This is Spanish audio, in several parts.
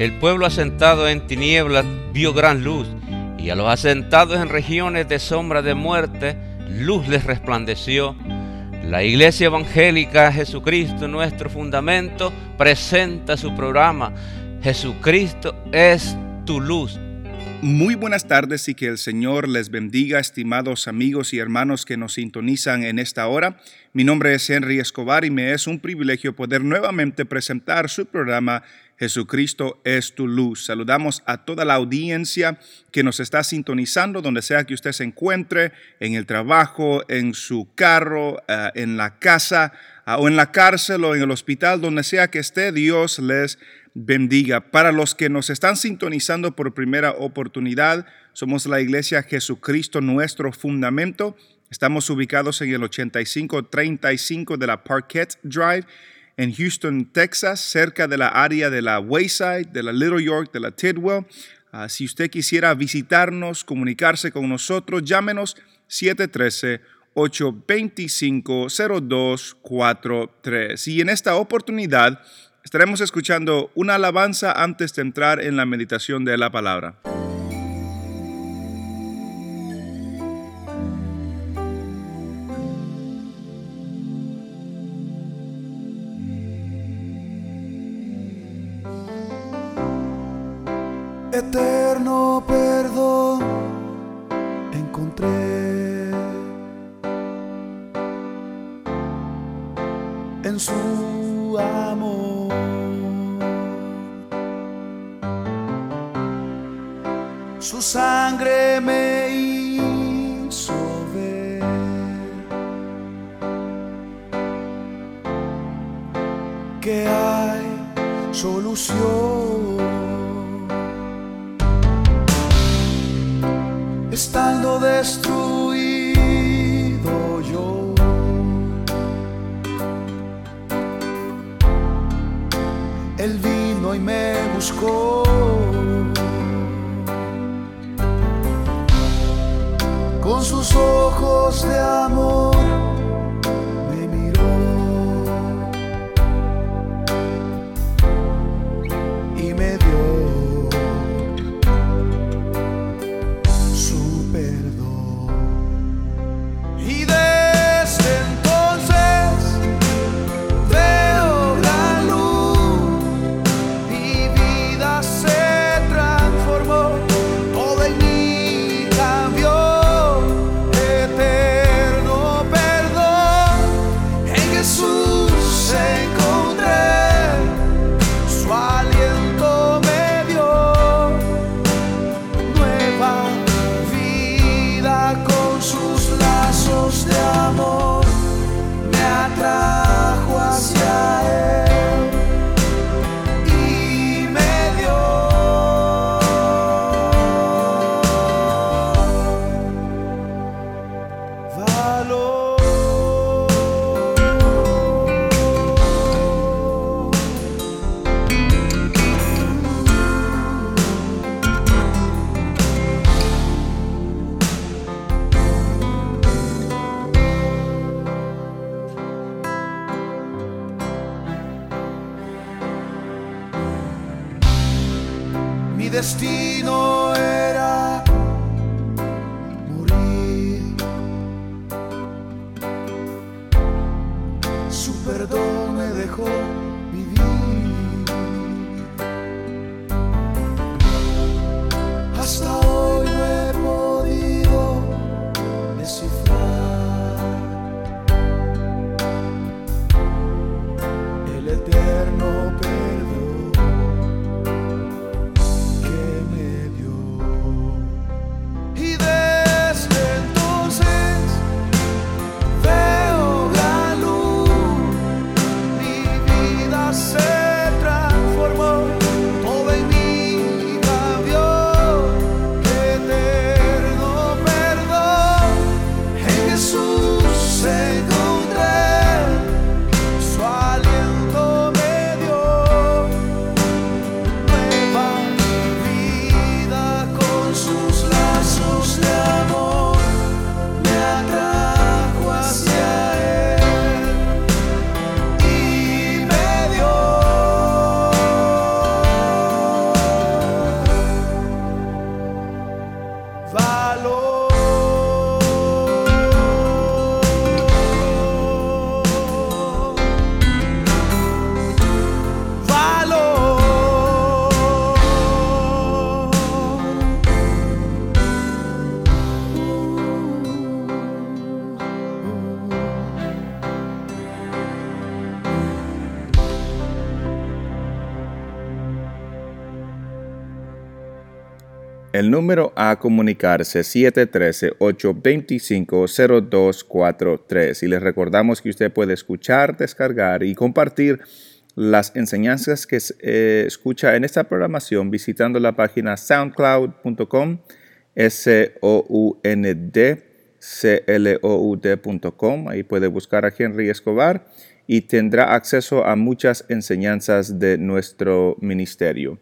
El pueblo asentado en tinieblas vio gran luz, y a los asentados en regiones de sombra de muerte, luz les resplandeció. La Iglesia Evangélica Jesucristo, nuestro fundamento, presenta su programa. Jesucristo es tu luz. Muy buenas tardes y que el Señor les bendiga, estimados amigos y hermanos que nos sintonizan en esta hora. Mi nombre es Henry Escobar y me es un privilegio poder nuevamente presentar su programa Jesucristo es tu luz. Saludamos a toda la audiencia que nos está sintonizando, donde sea que usted se encuentre, en el trabajo, en su carro, eh, en la casa, ah, o en la cárcel o en el hospital, donde sea que esté, Dios les bendiga. Para los que nos están sintonizando por primera oportunidad, somos la iglesia Jesucristo, nuestro fundamento. Estamos ubicados en el 8535 de la Parquet Drive en Houston, Texas, cerca de la área de la Wayside, de la Little York, de la Tidwell. Ah, si usted quisiera visitarnos, comunicarse con nosotros, llámenos 713-825-0243. Y en esta oportunidad estaremos escuchando una alabanza antes de entrar en la meditación de la palabra. Su sangre me hizo ver que hay solución. estando destruido yo. Él vino y me buscó. De amor destino era morir. Su perdón me dejó El número a comunicarse 713-825-0243 y les recordamos que usted puede escuchar, descargar y compartir las enseñanzas que eh, escucha en esta programación visitando la página soundcloud.com, S-O-U-N-D, C-L-O-U-D.com. Ahí puede buscar a Henry Escobar y tendrá acceso a muchas enseñanzas de nuestro ministerio.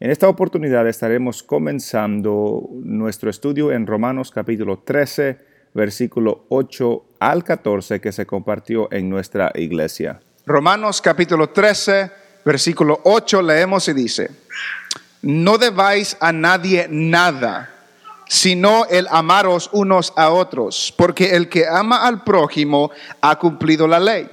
En esta oportunidad estaremos comenzando nuestro estudio en Romanos capítulo 13, versículo 8 al 14 que se compartió en nuestra iglesia. Romanos capítulo 13, versículo 8 leemos y dice, no debáis a nadie nada, sino el amaros unos a otros, porque el que ama al prójimo ha cumplido la ley.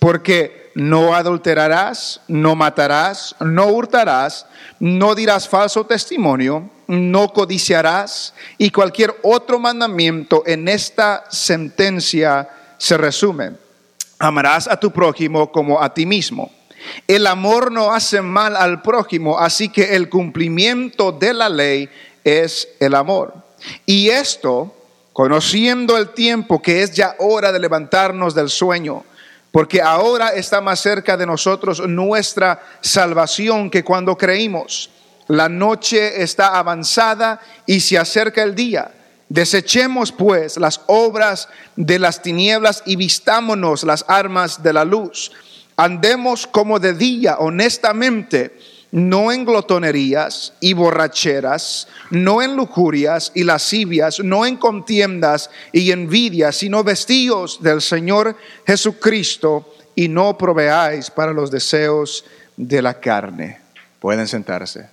Porque no adulterarás, no matarás, no hurtarás, no dirás falso testimonio, no codiciarás, y cualquier otro mandamiento en esta sentencia se resume Amarás a tu prójimo como a ti mismo. El amor no hace mal al prójimo, así que el cumplimiento de la ley es el amor. Y esto, conociendo el tiempo que es ya hora de levantarnos del sueño, porque ahora está más cerca de nosotros nuestra salvación que cuando creímos. La noche está avanzada y se acerca el día. Desechemos pues las obras de las tinieblas y vistámonos las armas de la luz. Andemos como de día, honestamente, no en glotonerías y borracheras, no en lujurias y lascivias, no en contiendas y envidias, sino vestidos del Señor Jesucristo y no proveáis para los deseos de la carne. Pueden sentarse.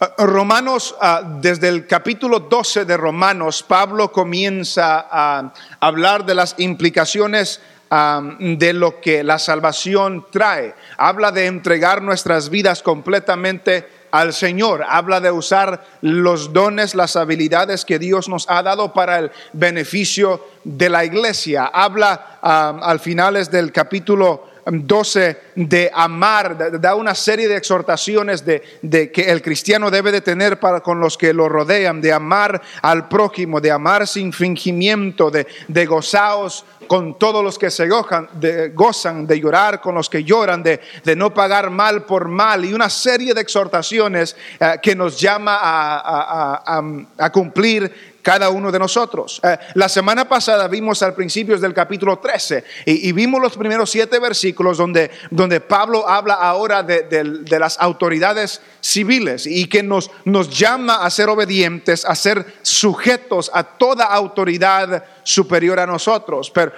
Ah, Romanos, ah, desde el capítulo 12 de Romanos, Pablo comienza a hablar de las implicaciones de lo que la salvación trae. Habla de entregar nuestras vidas completamente al Señor. Habla de usar los dones, las habilidades que Dios nos ha dado para el beneficio de la iglesia. Habla al finales del capítulo 12 de amar, da una serie de exhortaciones de, que el cristiano debe de tener para con los que lo rodean, de amar al prójimo, de amar sin fingimiento, de, de gozaos con todos los que se gozan de, gozan, de llorar con los que lloran, de, no pagar mal por mal y una serie de exhortaciones eh, que nos llama a cumplir cada uno de nosotros. Eh, la semana pasada vimos al principio del capítulo 13 y, vimos los primeros siete versículos donde, donde Pablo habla ahora de, las autoridades civiles y que nos, nos llama a ser obedientes, a ser sujetos a toda autoridad superior a nosotros. Pero,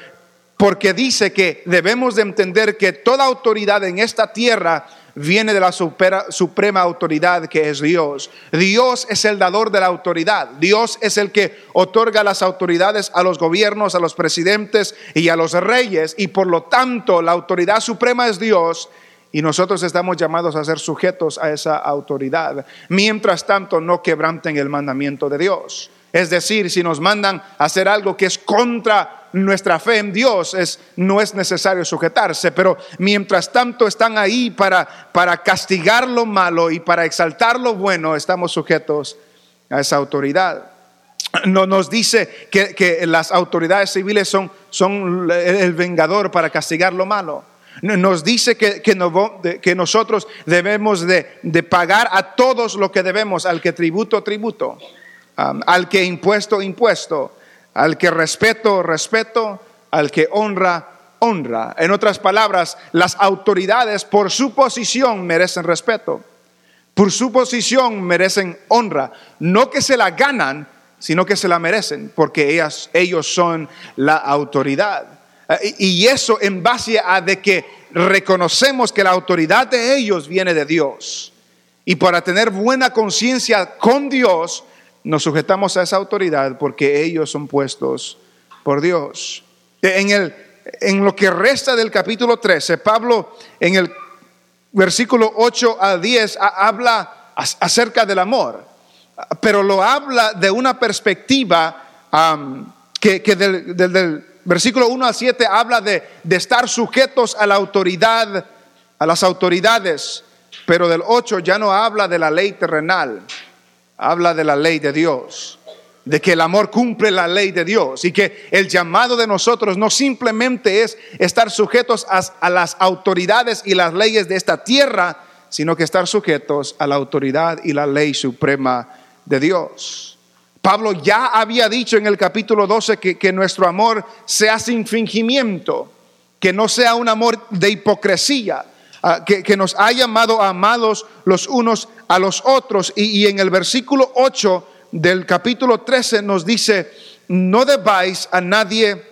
porque dice que debemos de entender que toda autoridad en esta tierra viene de la suprema autoridad que es Dios. Dios es el dador de la autoridad. Dios es el que otorga las autoridades a los gobiernos, a los presidentes y a los reyes. Y por lo tanto la autoridad suprema es Dios. Y nosotros estamos llamados a ser sujetos a esa autoridad. Mientras tanto, no quebranten el mandamiento de Dios. Es decir, si nos mandan a hacer algo que es contra nuestra fe en Dios es, no es necesario sujetarse, pero mientras tanto están ahí para, para castigar lo malo y para exaltar lo bueno, estamos sujetos a esa autoridad. No nos dice que, las autoridades civiles son, son el vengador para castigar lo malo. Nos dice que, que, nosotros debemos de, de, pagar a todos lo que debemos, al que tributo, tributo, al que impuesto, impuesto al que respeto, respeto, al que honra, honra. En otras palabras, las autoridades por su posición merecen respeto. Por su posición merecen honra. No que se la ganan, sino que se la merecen, porque ellas, ellos son la autoridad. Eh, y eso en base a de que reconocemos que la autoridad de ellos viene de Dios. Y para tener buena conciencia con Dios, nos sujetamos a esa autoridad porque ellos son puestos por Dios. En, el, en lo que resta del capítulo 13, Pablo en el versículo 8 a 10 habla acerca del amor, pero lo habla de una perspectiva que, del, versículo 1 a 7 habla de, de estar sujetos a la autoridad, a las autoridades pero del 8 ya no habla de la ley terrenal, habla de la ley de Dios, de que el amor cumple la ley de Dios y que el llamado de nosotros no simplemente es estar sujetos a, las autoridades y las leyes de esta tierra, sino que estar sujetos a la autoridad y la ley suprema de Dios. Pablo ya había dicho en el capítulo 12 que, que, nuestro amor sea sin fingimiento, que no sea un amor de hipocresía, uh, que, nos ha llamado amados los unos a los otros. Y, en el versículo 8 del capítulo 13 nos dice, no debáis a nadie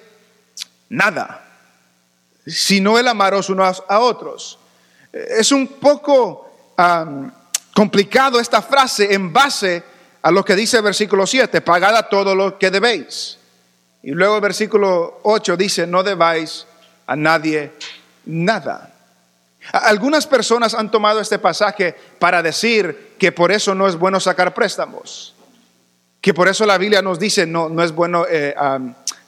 nada, sino el amaros unos a otros. Es un poco um, complicado esta frase en base a lo que dice el versículo 7, pagad a todo lo que debéis. Y luego el versículo 8 dice, no debáis a nadie nada. Algunas personas han tomado este pasaje para decir que por eso no es bueno sacar préstamos, que por eso la Biblia nos dice no, no es bueno eh,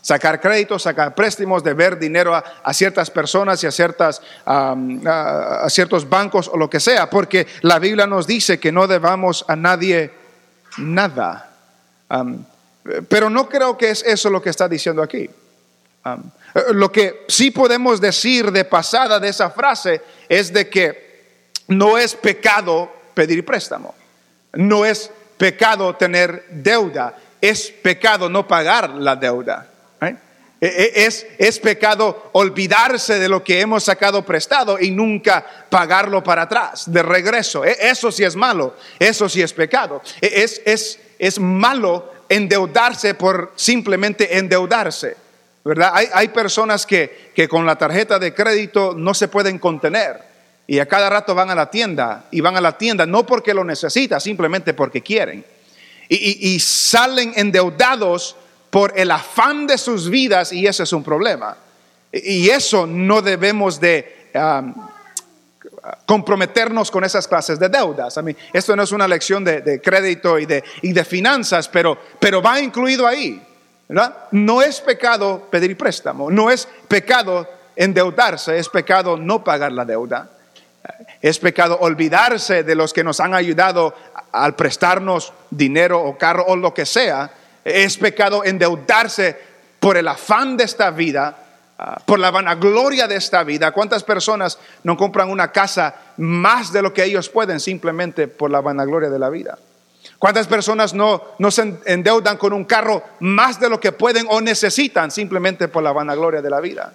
sacar créditos, sacar préstamos, deber dinero a, ciertas personas y a, ciertas, um, a, ciertos bancos o lo que sea, porque la Biblia nos dice que no debamos a nadie nada. Um, pero no creo que es eso lo que está diciendo aquí. Um, lo que sí podemos decir de pasada de esa frase es de que no es pecado pedir préstamo, no es pecado tener deuda, es pecado no pagar la deuda. ¿eh? Es, es, pecado olvidarse de lo que hemos sacado prestado y nunca pagarlo para atrás, de regreso. Eso sí es malo, eso sí es pecado. Es, es, es malo endeudarse por simplemente endeudarse. ¿Verdad? Hay, hay personas que, que con la tarjeta de crédito no se pueden contener y a cada rato van a la tienda y van a la tienda no porque lo necesitan, simplemente porque quieren. Y, y, salen endeudados por el afán de sus vidas y ese es un problema. Y eso no debemos de um, comprometernos con esas clases de deudas. I mean, esto no es una lección de, de crédito y de, y de, finanzas, pero, pero va incluido ahí. No es pecado pedir préstamo, no es pecado endeudarse, es pecado no pagar la deuda. Es pecado olvidarse de los que nos han ayudado al prestarnos dinero o carro o lo que sea. Es pecado endeudarse por el afán de esta vida, uh, por la vanagloria de esta vida. ¿Cuántas personas no compran una casa más de lo que ellos pueden simplemente por la vanagloria de la vida? ¿Cuántas personas no, no se endeudan con un carro más de lo que pueden o necesitan simplemente por la vanagloria de la vida?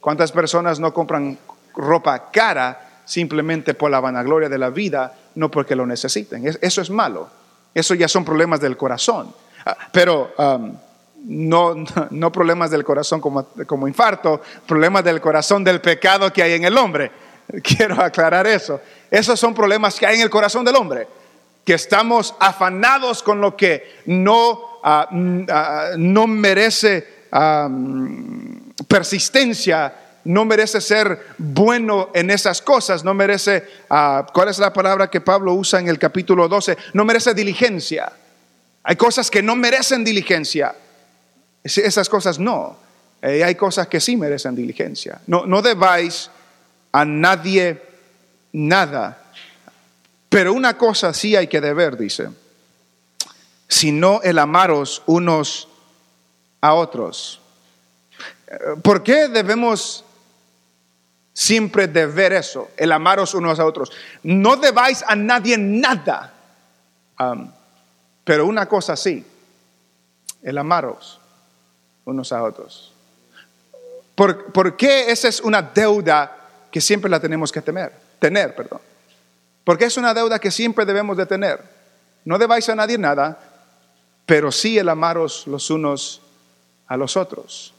¿Cuántas personas no compran ropa cara simplemente por la vanagloria de la vida, no porque lo necesiten? Eso es malo. Eso ya son problemas del corazón. Pero um, no, no, problemas del corazón como, como infarto, problemas del corazón del pecado que hay en el hombre. Quiero aclarar eso. Esos son problemas que hay en el corazón del hombre que estamos afanados con lo que no, uh, uh, no merece um, persistencia, no merece ser bueno en esas cosas, no merece, ¿cuál es la palabra que Pablo usa en el capítulo 12? No merece diligencia. Hay cosas que no merecen diligencia. Esas cosas no. Eh, hay cosas que sí merecen diligencia. No, no debáis a nadie nada pero una cosa sí hay que deber, dice, sino el amaros unos a otros. ¿Por qué debemos siempre deber eso, el amaros unos a otros? No debáis a nadie nada, pero una cosa sí, el amaros unos a otros. ¿Por, ¿Por, qué esa es una deuda que siempre la tenemos que temer, tener? Perdón. Porque es una deuda que siempre debemos de tener. No debáis a nadie nada, pero sí el amaros los unos a los otros.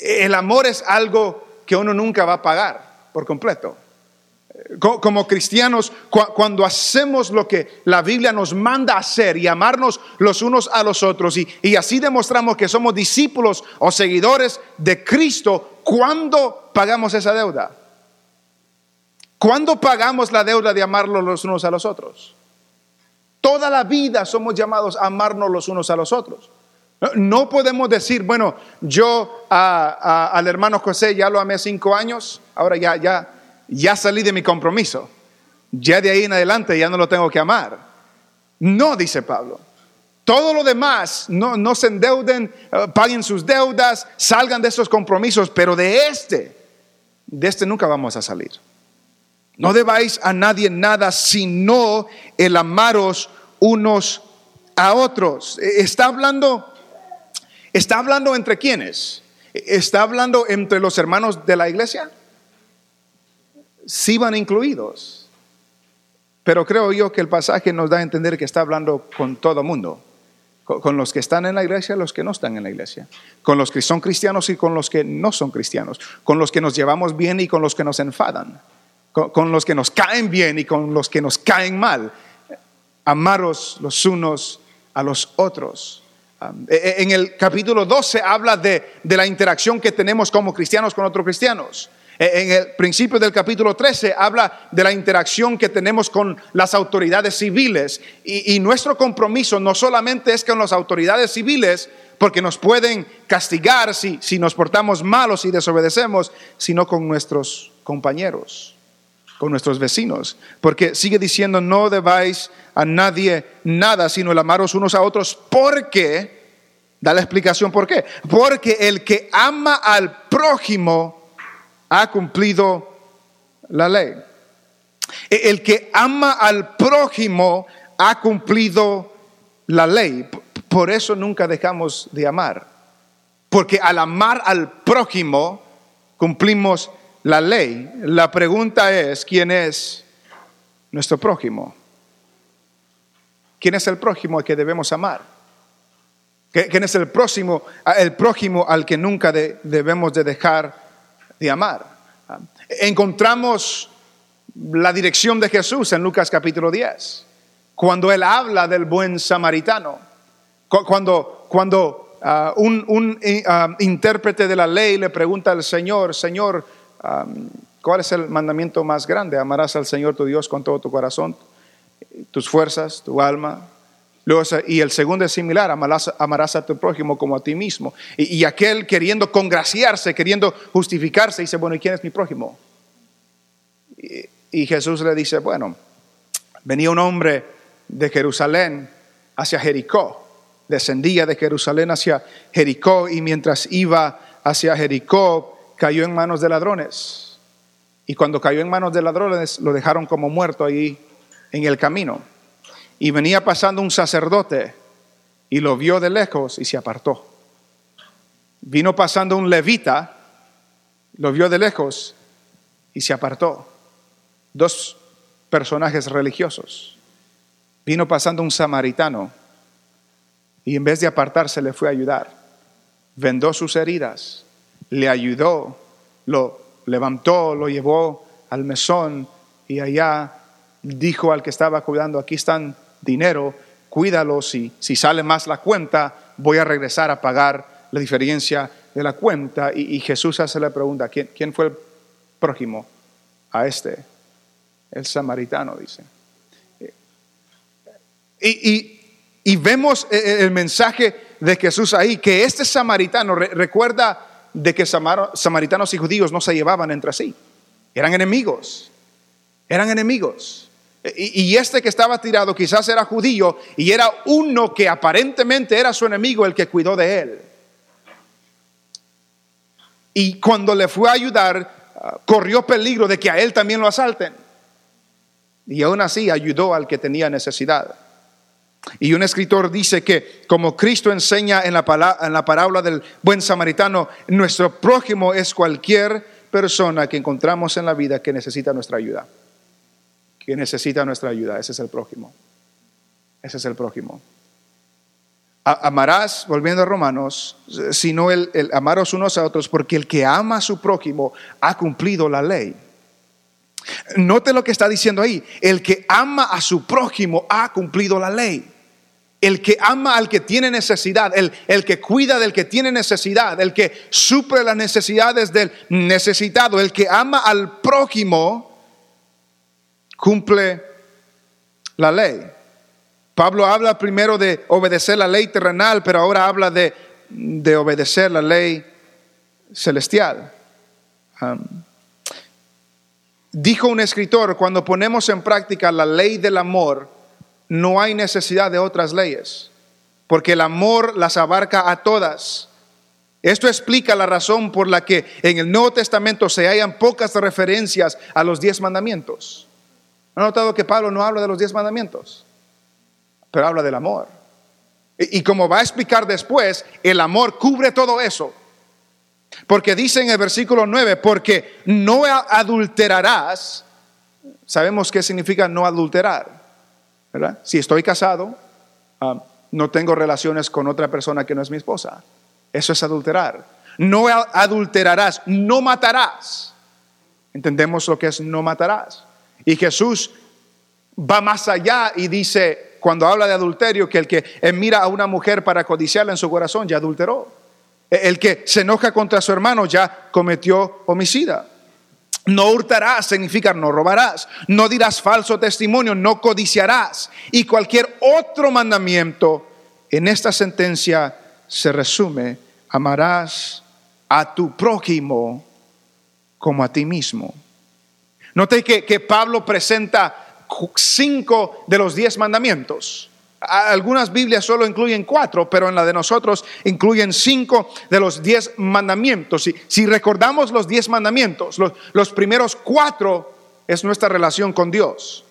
El amor es algo que uno nunca va a pagar por completo. Como cristianos, cuando hacemos lo que la Biblia nos manda hacer y amarnos los unos a los otros, y, así demostramos que somos discípulos o seguidores de Cristo, ¿cuándo pagamos esa deuda? ¿Cuándo pagamos la deuda de amarnos los unos a los otros? Toda la vida somos llamados a amarnos los unos a los otros. No podemos decir, bueno, yo a, al hermano José ya lo amé cinco años, ahora ya, ya, ya salí de mi compromiso. ya de ahí en adelante ya no lo tengo que amar. No, dice Pablo. Todo lo demás, no, no se endeuden, eh, paguen sus deudas, salgan de esos compromisos, pero de este, de este nunca vamos a salir. No debáis a nadie nada, sino el amaros unos a otros. E, está hablando, está hablando entre quiénes? ¿Está hablando entre los hermanos de la iglesia? Sí van incluidos. Pero creo yo que el pasaje nos da a entender que está hablando con todo mundo. Con los que están en la iglesia los que no están en la iglesia. Con los que son cristianos y con los que no son cristianos. Con los que nos llevamos bien y con los que nos enfadan. Con, los que nos caen bien y con los que nos caen mal. Amaros los unos a los otros. E, e, en el capítulo 12 habla de, de la interacción que tenemos como cristianos con otros cristianos. E, en el principio del capítulo 13 habla de la interacción que tenemos con las autoridades civiles y, nuestro compromiso no solamente es con las autoridades civiles, porque nos pueden castigar si, si nos portamos malos y desobedecemos, sino con nuestros compañeros, con nuestros vecinos. Porque sigue diciendo, no debáis a nadie nada, sino el amaros unos a otros, porque, da la explicación por qué, porque el que ama al prójimo, ha cumplido la ley. E, el que ama al prójimo ha cumplido la ley. Por eso nunca dejamos de amar. Porque al amar al prójimo cumplimos la ley. La pregunta es, ¿quién es nuestro prójimo? ¿Quién es el prójimo al que debemos amar? ¿Quién es el próximo, el prójimo al que nunca debemos de dejar de amar. Encontramos la dirección de Jesús en Lucas capítulo 10, cuando él habla del buen samaritano, cuando, cuando ah, un, ah, intérprete de la ley le pregunta al Señor, Señor, ¿cuál es el mandamiento más grande? Amarás al Señor tu Dios con todo tu corazón, tus fuerzas, tu alma, y el segundo es similar, amarás, a tu prójimo como a ti mismo. Y, aquel queriendo congraciarse, queriendo justificarse, dice, bueno, ¿y quién es mi prójimo? Y, y Jesús le dice, bueno, venía un hombre de Jerusalén hacia Jericó, descendía de Jerusalén hacia Jericó y mientras iba hacia Jericó cayó en manos de ladrones. Y cuando cayó en manos de ladrones lo dejaron como muerto ahí en el camino. Y venía pasando un sacerdote y lo vio de lejos y se apartó. Vino pasando un levita, lo vio de lejos y se apartó. Dos personajes religiosos. Vino pasando un samaritano y en vez de apartarse le fue a ayudar. Vendó sus heridas, le ayudó, lo levantó, lo llevó al mesón y allá dijo al que estaba cuidando, aquí están dinero, cuídalo, si, si sale más la cuenta, voy a regresar a pagar la diferencia de la cuenta. Y, Jesús hace la pregunta, ¿quién, ¿quién, fue el prójimo a este? El samaritano, dice. Y, y, vemos el mensaje de Jesús ahí, que este samaritano recuerda de que samaritanos y judíos no se llevaban entre sí, eran enemigos, eran enemigos. Y, este que estaba tirado quizás era judío y era uno que aparentemente era su enemigo el que cuidó de él. Y cuando le fue a ayudar, ah, corrió peligro de que a él también lo asalten. Y aún así ayudó al que tenía necesidad. Y un escritor dice que como Cristo enseña en la, en la parábola del buen samaritano, nuestro prójimo es cualquier persona que encontramos en la vida que necesita nuestra ayuda que necesita nuestra ayuda. Ese es el prójimo. Ese es el prójimo. Amarás, volviendo a Romanos, sino el, el amaros unos a otros, porque el que ama a su prójimo ha cumplido la ley. Note lo que está diciendo ahí. El que ama a su prójimo ha cumplido la ley. El que ama al que tiene necesidad, el, el, que cuida del que tiene necesidad, el que suple las necesidades del necesitado, el que ama al prójimo, cumple la ley. Pablo habla primero de obedecer la ley terrenal, pero ahora habla de, de obedecer la ley celestial. Dijo un escritor, cuando ponemos en práctica la ley del amor, no hay necesidad de otras leyes, porque el amor las abarca a todas. Esto explica la razón por la que en el Nuevo Testamento se hallan pocas referencias a los diez mandamientos. ¿Han notado que Pablo no habla de los diez mandamientos? Pero habla del amor. Y, como va a explicar después, el amor cubre todo eso. Porque dice en el versículo 9, porque no adulterarás, sabemos qué significa no adulterar, Si estoy casado, ah, no tengo relaciones con otra persona que no es mi esposa. Eso es adulterar. No adulterarás, no matarás. Entendemos lo que es no matarás. Y Jesús va más allá y dice, cuando habla de adulterio, que el que mira a una mujer para codiciarla en su corazón ya adulteró. El que se enoja contra su hermano ya cometió homicida. No hurtarás significa no robarás, no dirás falso testimonio, no codiciarás. Y cualquier otro mandamiento en esta sentencia se resume, amarás a tu prójimo como a ti mismo. Note que, que Pablo presenta cinco de los diez mandamientos. Algunas Biblias solo incluyen cuatro, pero en la de nosotros incluyen cinco de los diez mandamientos. Si, recordamos los diez mandamientos, los, los, primeros cuatro es nuestra relación con Dios.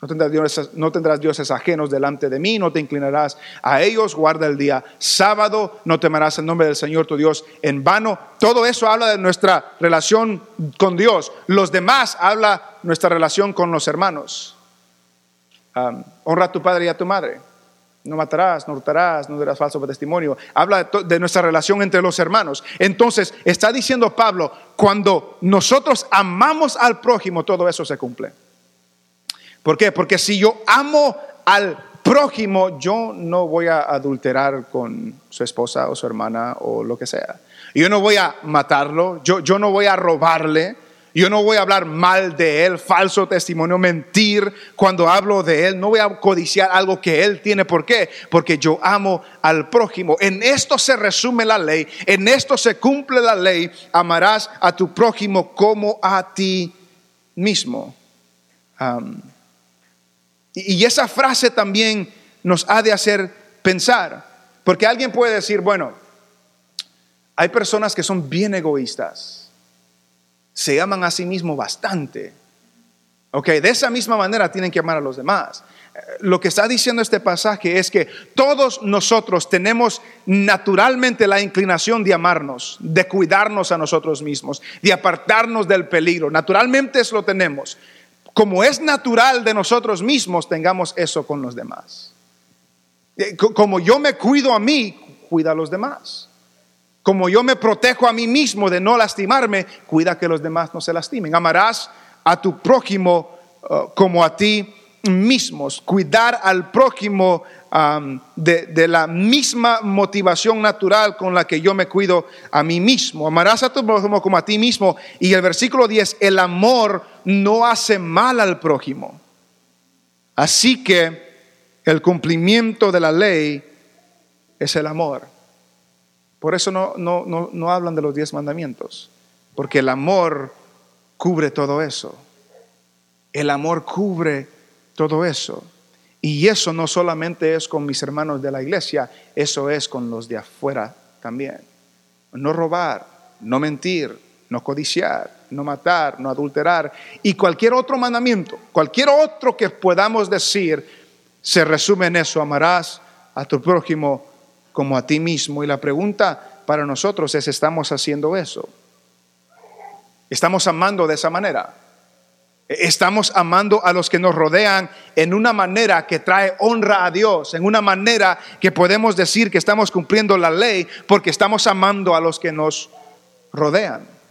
No tendrás, dioses, no tendrás dioses ajenos delante de mí, no te inclinarás a ellos, guarda el día sábado, no temerás el nombre del Señor tu Dios en vano. Todo eso habla de nuestra relación con Dios. Los demás habla nuestra relación con los hermanos honra a tu padre y a tu madre. No matarás, no hurtarás, no darás falso testimonio. Habla de, nuestra relación entre los hermanos. Entonces, está diciendo Pablo, cuando nosotros amamos al prójimo, todo eso se cumple. ¿Por qué? Porque si yo amo al prójimo, yo no voy a adulterar con su esposa o su hermana o lo que sea. Yo no voy a matarlo, yo, yo no voy a robarle, yo no voy a hablar mal de Él, falso testimonio, mentir cuando hablo de Él. No voy a codiciar algo que Él tiene. ¿Por qué? Porque yo amo al prójimo. En esto se resume la ley. En esto se cumple la ley. Amarás a tu prójimo como a ti mismo. y esa frase también nos ha de hacer pensar. Porque alguien puede decir, bueno, hay personas que son bien egoístas se aman a sí mismos bastante. Ok, de esa misma manera tienen que amar a los demás. Lo que está diciendo este pasaje es que todos nosotros tenemos naturalmente la inclinación de amarnos, de cuidarnos a nosotros mismos, de apartarnos del peligro. Naturalmente eso lo tenemos. Como es natural de nosotros mismos, tengamos eso con los demás. Eh, como yo me cuido a mí, cuida a los demás. Como yo me protejo a mí mismo de no lastimarme, cuida que los demás no se lastimen. Amarás a tu prójimo uh, como a ti mismos. Cuidar al prójimo um, de, la misma motivación natural con la que yo me cuido a mí mismo. Amarás a tu prójimo como a ti mismo. Y el versículo 10, el amor no hace mal al prójimo. Así que el cumplimiento de la ley es el amor. Por eso no, no, no, hablan de los diez mandamientos, porque el amor cubre todo eso. El amor cubre todo eso. Y eso no solamente es con mis hermanos de la iglesia, eso es con los de afuera también. No robar, no mentir, no codiciar, no matar, no adulterar. Y cualquier otro mandamiento, cualquier otro que podamos decir, se resume en eso. Amarás a tu prójimo como a ti mismo. Y la pregunta para nosotros es, ¿estamos haciendo eso? ¿Estamos amando de esa manera? Estamos amando a los que nos rodean en una manera que trae honra a Dios, en una manera que podemos decir que estamos cumpliendo la ley porque estamos amando a los que nos rodean.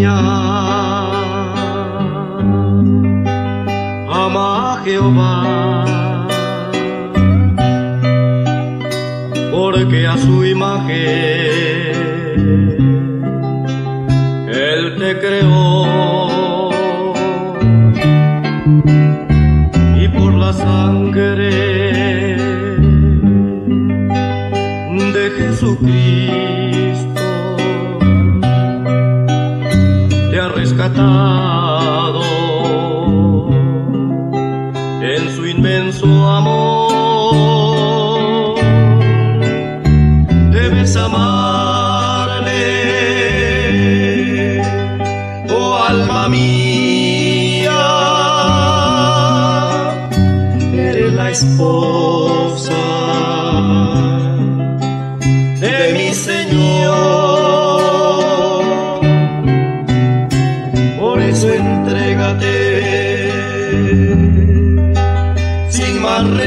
Mía, ama a Jehová, porque a su imagen Él te creó. Y por la sangre de Jesucristo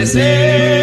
sin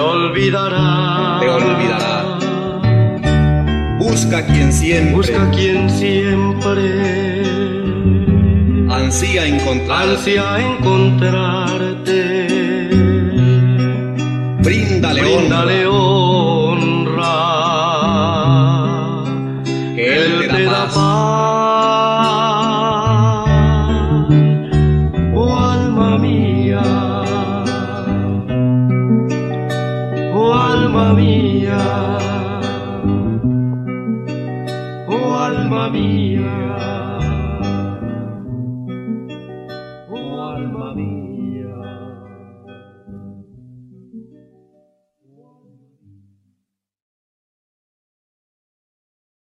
olvidará. te olvidará. Busca quien siempre Busca quien siempre ansía encontrar. ansia encontrarte. Bríndale Bríndale honra,